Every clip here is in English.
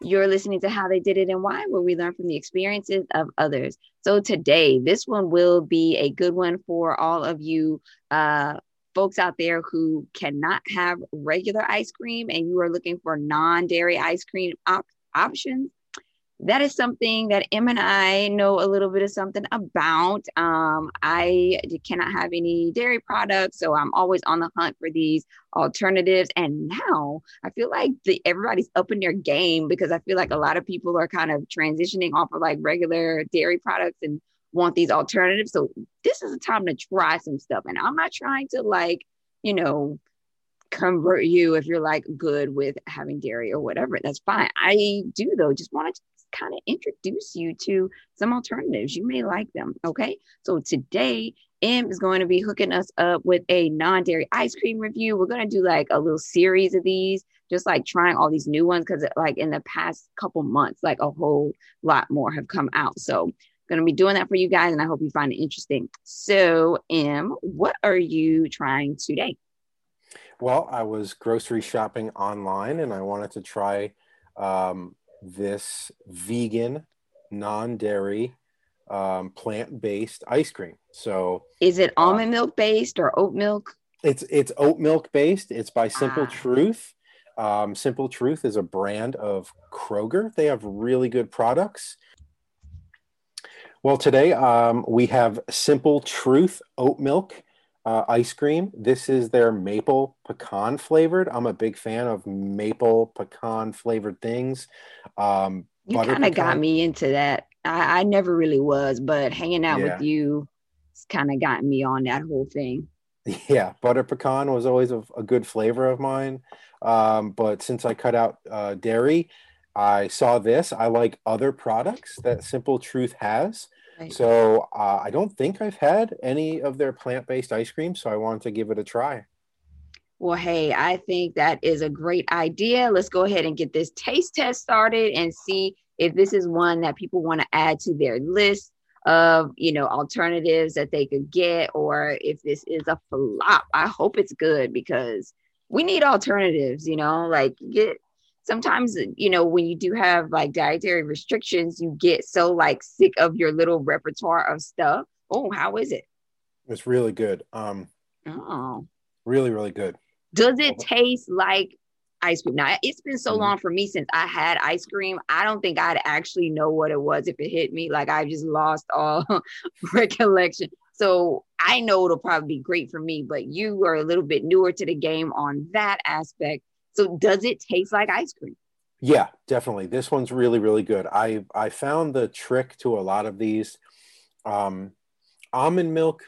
You're listening to How They Did It and Why, where we learn from the experiences of others. So today, this one will be a good one for all of you uh, folks out there who cannot have regular ice cream and you are looking for non dairy ice cream op- options that is something that Em and I know a little bit of something about. Um, I cannot have any dairy products, so I'm always on the hunt for these alternatives. And now I feel like the, everybody's up in their game because I feel like a lot of people are kind of transitioning off of like regular dairy products and want these alternatives. So this is a time to try some stuff. And I'm not trying to like, you know, convert you if you're like good with having dairy or whatever. That's fine. I do though, just want to kind of introduce you to some alternatives. You may like them. Okay. So today, Em is going to be hooking us up with a non dairy ice cream review. We're going to do like a little series of these, just like trying all these new ones because, like, in the past couple months, like a whole lot more have come out. So, going to be doing that for you guys, and I hope you find it interesting. So, Em, what are you trying today? Well, I was grocery shopping online and I wanted to try um, this vegan, non dairy, um, plant based ice cream. So, is it uh, almond milk based or oat milk? It's it's oat milk based. It's by Simple ah. Truth. Um, Simple Truth is a brand of Kroger. They have really good products. Well, today um, we have Simple Truth oat milk uh, ice cream. This is their maple pecan flavored. I'm a big fan of maple pecan flavored things. Um, you kind of got me into that. I, I, never really was, but hanging out yeah. with you kind of got me on that whole thing. Yeah, butter pecan was always a, a good flavor of mine. Um, but since I cut out uh, dairy, I saw this. I like other products that Simple Truth has. Right. So uh, I don't think I've had any of their plant based ice cream, so I wanted to give it a try. Well, hey, I think that is a great idea. Let's go ahead and get this taste test started and see if this is one that people want to add to their list of you know alternatives that they could get or if this is a flop i hope it's good because we need alternatives you know like get sometimes you know when you do have like dietary restrictions you get so like sick of your little repertoire of stuff. Oh how is it? It's really good. Um oh. really really good. Does it taste like ice cream? Now it's been so mm-hmm. long for me since i had ice cream. I don't think i'd actually know what it was if it hit me. Like i just lost all recollection. So i know it'll probably be great for me but you are a little bit newer to the game on that aspect so does it taste like ice cream? Yeah, definitely. This one's really, really good. I I found the trick to a lot of these. Um, almond milk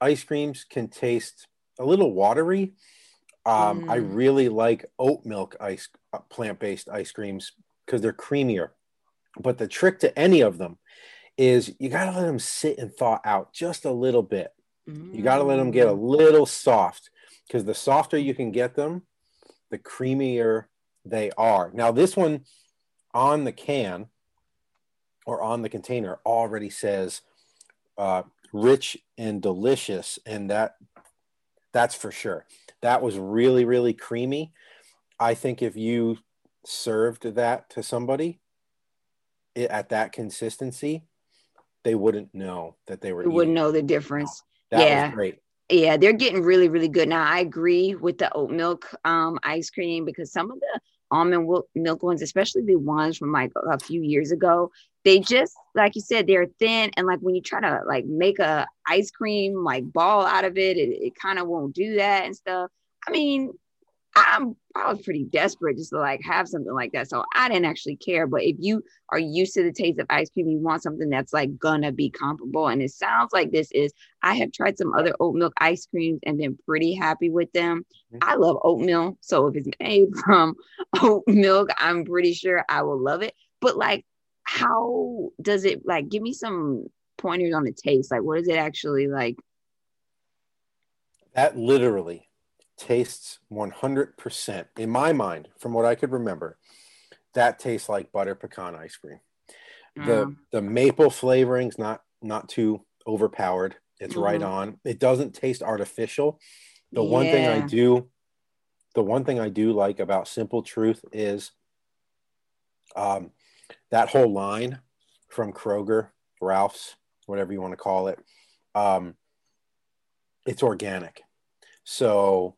ice creams can taste a little watery. Um, mm. I really like oat milk ice uh, plant based ice creams because they're creamier. But the trick to any of them is you got to let them sit and thaw out just a little bit. Mm. You got to let them get a mm. little soft because the softer you can get them, the creamier they are. Now, this one on the can or on the container already says uh, rich and delicious, and that that's for sure. That was really, really creamy. I think if you served that to somebody it, at that consistency, they wouldn't know that they were. You wouldn't know the difference. That yeah. was great yeah, they're getting really, really good. Now, I agree with the oat milk um, ice cream because some of the almond milk ones, especially the ones from like a few years ago, they just, like you said, they're thin. And like when you try to like make a ice cream like ball out of it, it, it kind of won't do that and stuff. I mean, I'm I was pretty desperate just to like have something like that. So I didn't actually care. But if you are used to the taste of ice cream, you want something that's like gonna be comparable. And it sounds like this is. I have tried some other oat milk ice creams and been pretty happy with them. Mm-hmm. I love oatmeal. So if it's made from oat milk, I'm pretty sure I will love it. But like, how does it like give me some pointers on the taste? Like, what is it actually like? That literally tastes 100% in my mind from what i could remember that tastes like butter pecan ice cream mm. the the maple flavorings not not too overpowered it's mm. right on it doesn't taste artificial the yeah. one thing i do the one thing I do like about Simple Truth is um, that whole line from Kroger, Ralph's, whatever you want to call it. Um, it's organic. So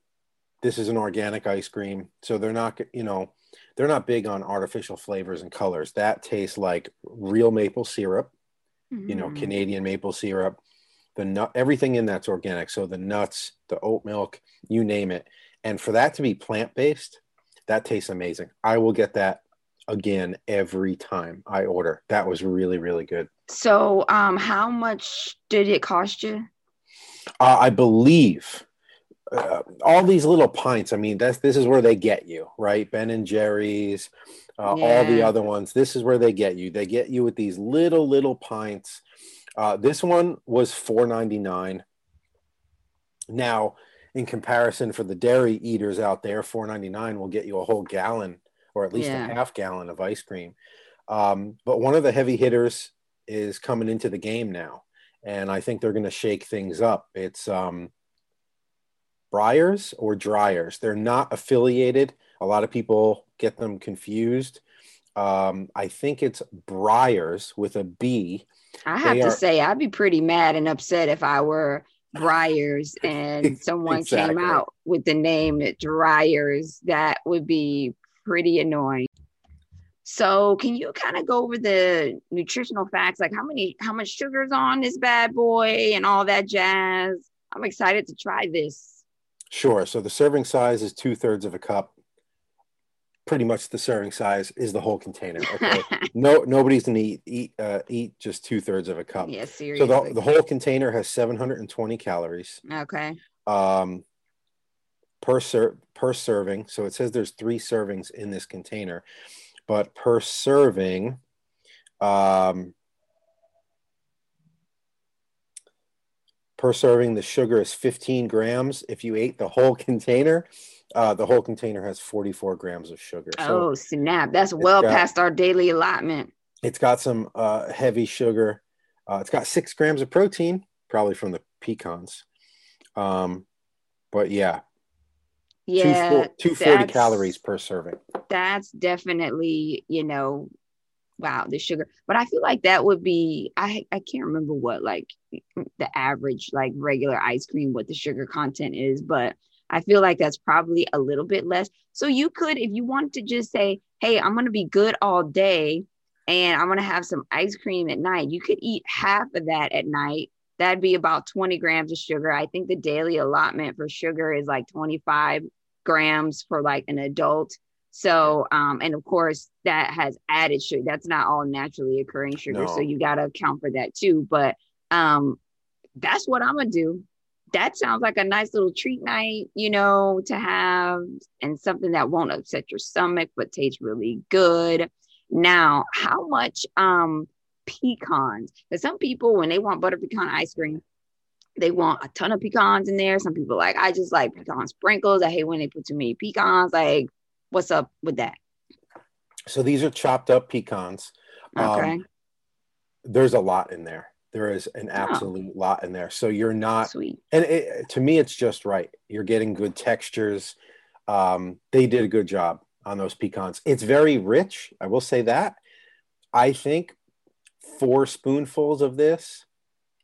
this is an organic ice cream. So they're not, you know, they're not big on artificial flavors and colors. That tastes like real maple syrup, mm-hmm. you know, mm. Canadian maple syrup. The nut, everything in that's organic. So the nuts, the oat milk, you name it. And for that to be plant based, that tastes amazing. I will get that again every time I order. That was really, really good. So, um, how much did it cost you? Uh, I believe uh, all these little pints. I mean, that's this is where they get you, right? Ben and Jerry's, uh, yeah. all the other ones. This is where they get you. They get you with these little little pints. Uh, this one was four ninety nine. Now, in comparison, for the dairy eaters out there, four ninety nine will get you a whole gallon or at least yeah. a half gallon of ice cream. Um, but one of the heavy hitters is coming into the game now, and I think they're going to shake things up. It's um, Breyers or Dreyer's. They're not affiliated. A lot of people get them confused. Um, I think it's Breyers with a B. I have they to are... say, I'd be pretty mad and upset if I were Breyers and someone exactly. came out with the name Dreyer's. That would be pretty annoying. So can you kind of go over the nutritional facts, like how many, how much sugar's on this bad boy and all that jazz? I'm excited to try this. Sure. So the serving size is two thirds of a cup. Pretty much the serving size is the whole container. Okay. no, nobody's gonna eat eat uh, eat just two thirds of a cup. Yeah, seriously. So the, the whole container has 720 calories. Okay. Um, per ser- per serving. So it says there's three servings in this container, but per serving, um, per serving, the sugar is 15 grams. If you ate the whole container, uh, the whole container has 44 grams of sugar. So oh, snap. That's well got, past our daily allotment. It's got some uh, heavy sugar. Uh, it's got six grams of protein, probably from the pecans. Um, but yeah, yeah 240 calories per serving that's definitely you know wow the sugar but i feel like that would be i i can't remember what like the average like regular ice cream what the sugar content is but i feel like that's probably a little bit less so you could if you want to just say hey i'm going to be good all day and i'm going to have some ice cream at night you could eat half of that at night that'd be about 20 grams of sugar. I think the daily allotment for sugar is like 25 grams for like an adult. So, um, and of course, that has added sugar. That's not all naturally occurring sugar. No. So you got to account for that too. But um, that's what I'm going to do. That sounds like a nice little treat night, you know, to have and something that won't upset your stomach, but tastes really good. Now, how much um pecans. Because some people, when they want butter pecan ice cream, they want a ton of pecans in there. Some people like, I just like pecan sprinkles. I hate when they put too many pecans. Like, what's up with that? So these are chopped up pecans. Okay. Um, there's a lot in there. There is an oh. absolute oh. lot in there. So you're not sweet. And it, to me, it's just right. You're getting good textures. Um, they did a good job on those pecans. It's very rich. I will say that. I think four spoonfuls of this,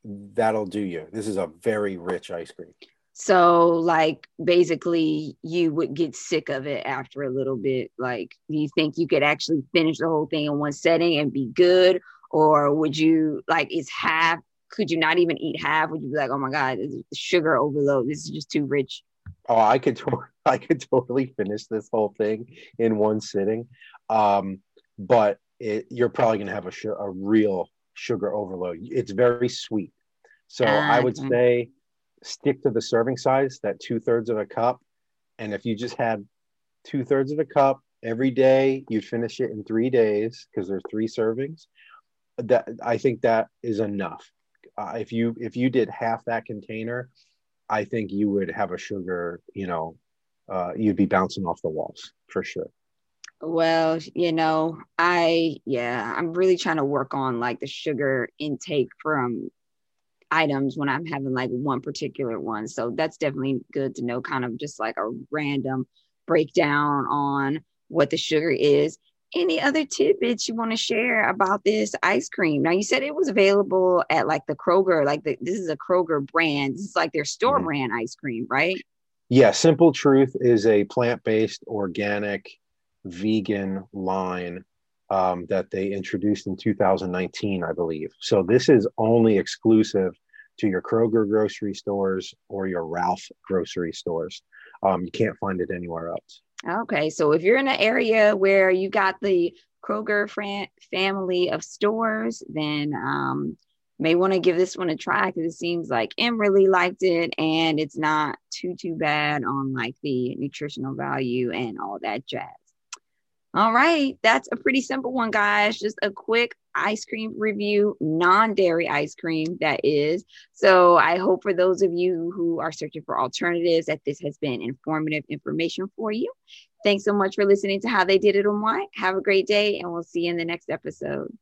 that'll do you. This is a very rich ice cream. So, like, basically, you would get sick of it after a little bit. Like, do you think you could actually finish the whole thing in one setting and be good? Or would you, like, is half, could you not even eat half? Would you be like, oh my God, sugar overload. This is just too rich. Oh, I could, to- I could totally finish this whole thing in one sitting. Um, but it, you're probably going to have a, sh- a real sugar overload. It's very sweet. So uh, I would say stick to the serving size, that two thirds of a cup. And if you just had two thirds of a cup every day, you'd finish it in three days because there's three servings. That I think that is enough. Uh, if you if you did half that container, I think you would have a sugar. You know, uh, you'd be bouncing off the walls for sure. Well, you know, I yeah, I'm really trying to work on like the sugar intake from items when I'm having like one particular one. So that's definitely good to know, kind of just like a random breakdown on what the sugar is. Any other tidbits you want to share about this ice cream? Now, you said it was available at like the Kroger, like the, this is a Kroger brand. This is like their store mm-hmm. brand ice cream, right? Yeah, Simple Truth is a plant based, organic, vegan line um, that they introduced in 2019, I believe. So this is only exclusive to your Kroger grocery stores or your Ralph grocery stores. Um, you can't find it anywhere else. Okay, so if you're in an area where you got the Kroger fran- family of stores, then um, may want to give this one a try because it seems like Em really liked it and it's not too too bad on like the nutritional value and all that jazz. All right, that's a pretty simple one, guys. Just a quick ice cream review, non dairy ice cream, that is. So I hope for those of you who are searching for alternatives that this has been informative information for you. Thanks so much for listening to How They Did It and Why. Have a great day, and we'll see you in the next episode.